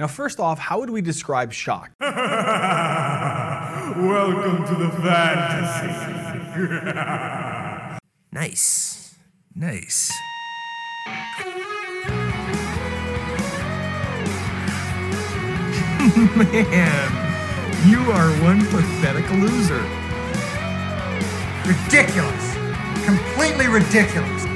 Now, first off, how would we describe shock? Welcome to the fantasy. Nice. Nice. Man, you are one pathetic loser. Ridiculous. Completely ridiculous.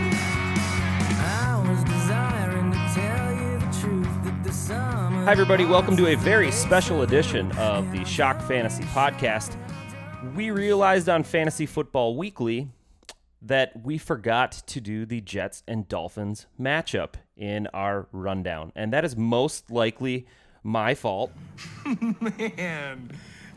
Hi, everybody. Welcome to a very special edition of the Shock Fantasy Podcast. We realized on Fantasy Football Weekly that we forgot to do the Jets and Dolphins matchup in our rundown. And that is most likely my fault Man,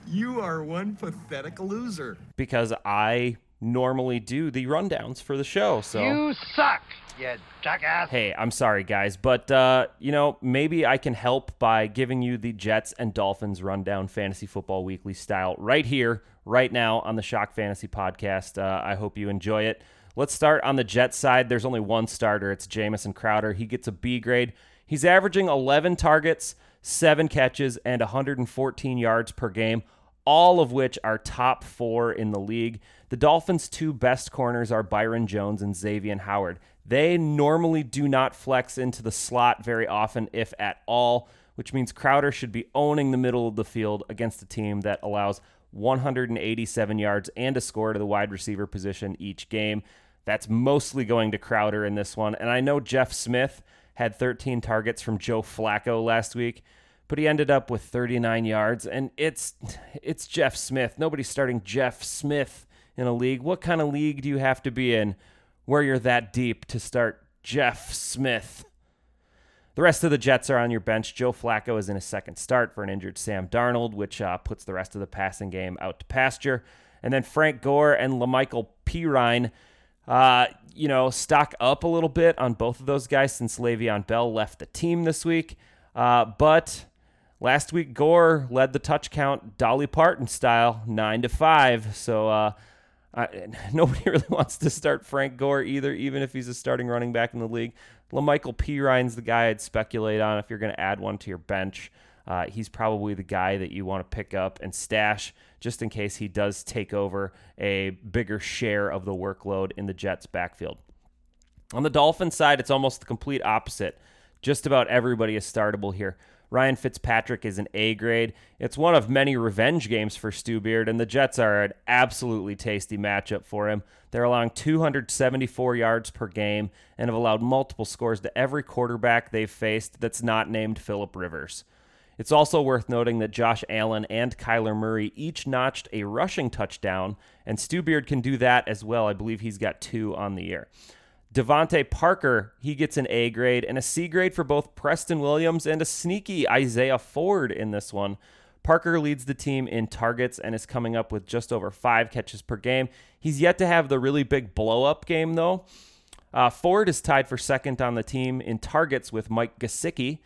you are one pathetic loser. because I normally do the rundowns for the show. So You suck, you jackass. Hey, I'm sorry, guys, but uh, you know maybe I can help by giving you the Jets and Dolphins rundown, fantasy football weekly style, right here, right now on the Shock Fantasy Podcast. Uh, I hope you enjoy it. Let's start on the Jets side. There's only one starter. It's Jamison Crowder. He gets a B grade. He's averaging 11 targets, seven catches, and 114 yards per game all of which are top four in the league. The Dolphins' two best corners are Byron Jones and Xavier Howard. They normally do not flex into the slot very often, if at all, which means Crowder should be owning the middle of the field against a team that allows 187 yards and a score to the wide receiver position each game. That's mostly going to Crowder in this one. And I know Jeff Smith had 13 targets from Joe Flacco last week but he ended up with 39 yards and it's it's Jeff Smith. Nobody's starting Jeff Smith in a league. What kind of league do you have to be in where you're that deep to start Jeff Smith? The rest of the Jets are on your bench. Joe Flacco is in his second start for an injured Sam Darnold, which uh, puts the rest of the passing game out to pasture. And then Frank Gore and La'Mical Perine, uh, you know, stock up a little bit on both of those guys since Le'Veon Bell left the team this week. Uh, but Last week, Gore led the touch count Dolly Parton style, nine to five. So uh, I, nobody really wants to start Frank Gore either, even if he's a starting running back in the league. La'Mical Perine's the guy I'd speculate on if you're going to add one to your bench. Uh, he's probably the guy that you want to pick up and stash just in case he does take over a bigger share of the workload in the Jets' backfield. On the Dolphins side, it's almost the complete opposite. Just about everybody is startable here. Ryan Fitzpatrick is an A grade. It's one of many revenge games for Stu Beard, and the Jets are an absolutely tasty matchup for him. They're allowing 274 yards per game and have allowed multiple scores to every quarterback they've faced that's not named Philip Rivers. It's also worth noting that Josh Allen and Kyler Murray each notched a rushing touchdown, and Stu Beard can do that as well. I believe he's got two on the year. DeVante Parker, he gets an A grade and a C grade for both Preston Williams and a sneaky Isaiah Ford in this one. Parker leads the team in targets and is coming up with just over five catches per game. He's yet to have the really big blow up game, though. Uh, Ford is tied for second on the team in targets with Mike Gesicki.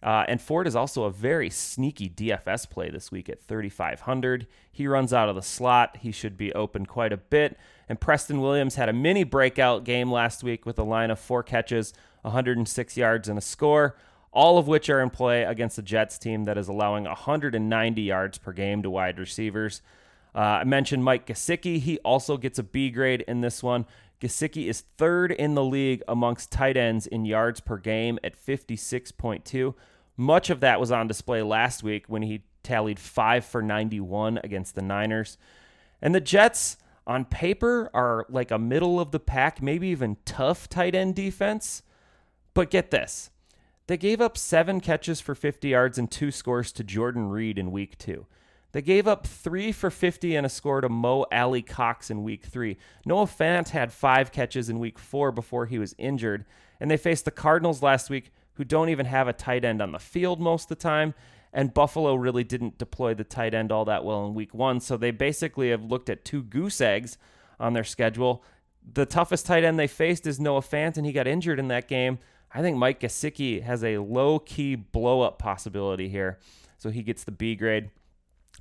Uh, and Ford is also a very sneaky DFS play this week at 3,500. He runs out of the slot. He should be open quite a bit. And Preston Williams had a mini breakout game last week with a line of four catches, 106 yards, and a score, all of which are in play against the Jets team that is allowing 190 yards per game to wide receivers. Uh, I mentioned Mike Gesicki. He also gets a B grade in this one. Gesicki is third in the league amongst tight ends in yards per game at 56.2. Much of that was on display last week when he tallied 5 for 91 against the Niners. And the Jets, on paper, are like a middle of the pack, maybe even tough tight end defense. But get this they gave up seven catches for 50 yards and two scores to Jordan Reed in week two. They gave up three for 50 and a score to Mo Alie-Cox in week three. Noah Fant had five catches in week four before he was injured. And they faced the Cardinals last week, who don't even have a tight end on the field most of the time. And Buffalo really didn't deploy the tight end all that well in week one. So they basically have looked at two goose eggs on their schedule. The toughest tight end they faced is Noah Fant, and he got injured in that game. I think Mike Gesicki has a low key blow up possibility here. So he gets the B grade.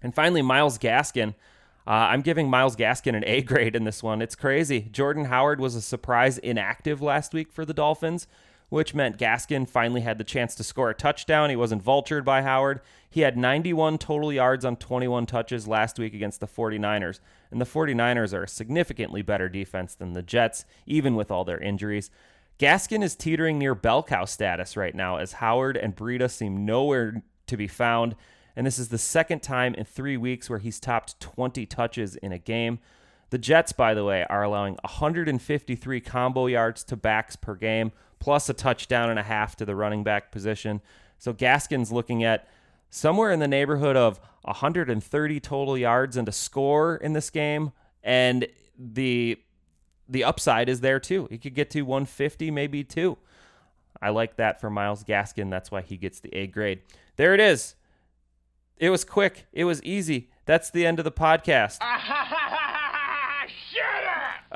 And finally, Myles Gaskin. Uh, I'm giving Myles Gaskin an A grade in this one. It's crazy. Jordan Howard was a surprise inactive last week for the Dolphins, which meant Gaskin finally had the chance to score a touchdown. He wasn't vultured by Howard. He had 91 total yards on 21 touches last week against the 49ers. And the 49ers are a significantly better defense than the Jets, even with all their injuries. Gaskin is teetering near bell cow status right now as Howard and Breida seem nowhere to be found. And this is the second time in three weeks where he's topped 20 touches in a game. The Jets, by the way, are allowing 153 combo yards to backs per game, plus a touchdown and a half to the running back position. So Gaskin's looking at somewhere in the neighborhood of 130 total yards and a score in this game. And the the upside is there too. He could get to 150, maybe two. I like that for Myles Gaskin. That's why he gets the A grade. There it is. It was quick. It was easy. That's the end of the podcast. Ah.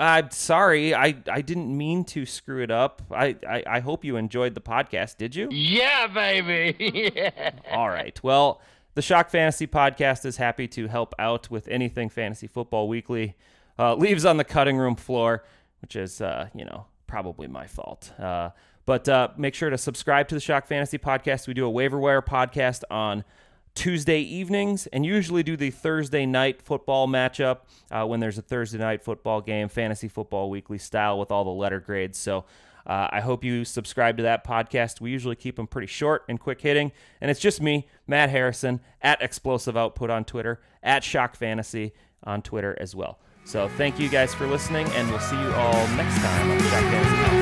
I'm sorry. I, I didn't mean to screw it up. I, I, I hope you enjoyed the podcast. Did you? Yeah, baby. yeah. All right. Well, the Shock Fantasy Podcast is happy to help out with anything Fantasy Football Weekly uh, leaves on the cutting room floor, which is, uh, you know, probably my fault. Uh, but uh, make sure to subscribe to the Shock Fantasy Podcast. We do a waiver wire podcast on Tuesday evenings and usually do the Thursday night football matchup uh, when there's a Thursday night football game, fantasy football weekly style with all the letter grades. So uh, I hope you subscribe to that podcast. We usually keep them pretty short and quick hitting. And it's just me, Matt Harrison, at Explosive Output on Twitter, at Shock Fantasy on Twitter as well. So thank you guys for listening, and we'll see you all next time on Shock Fantasy.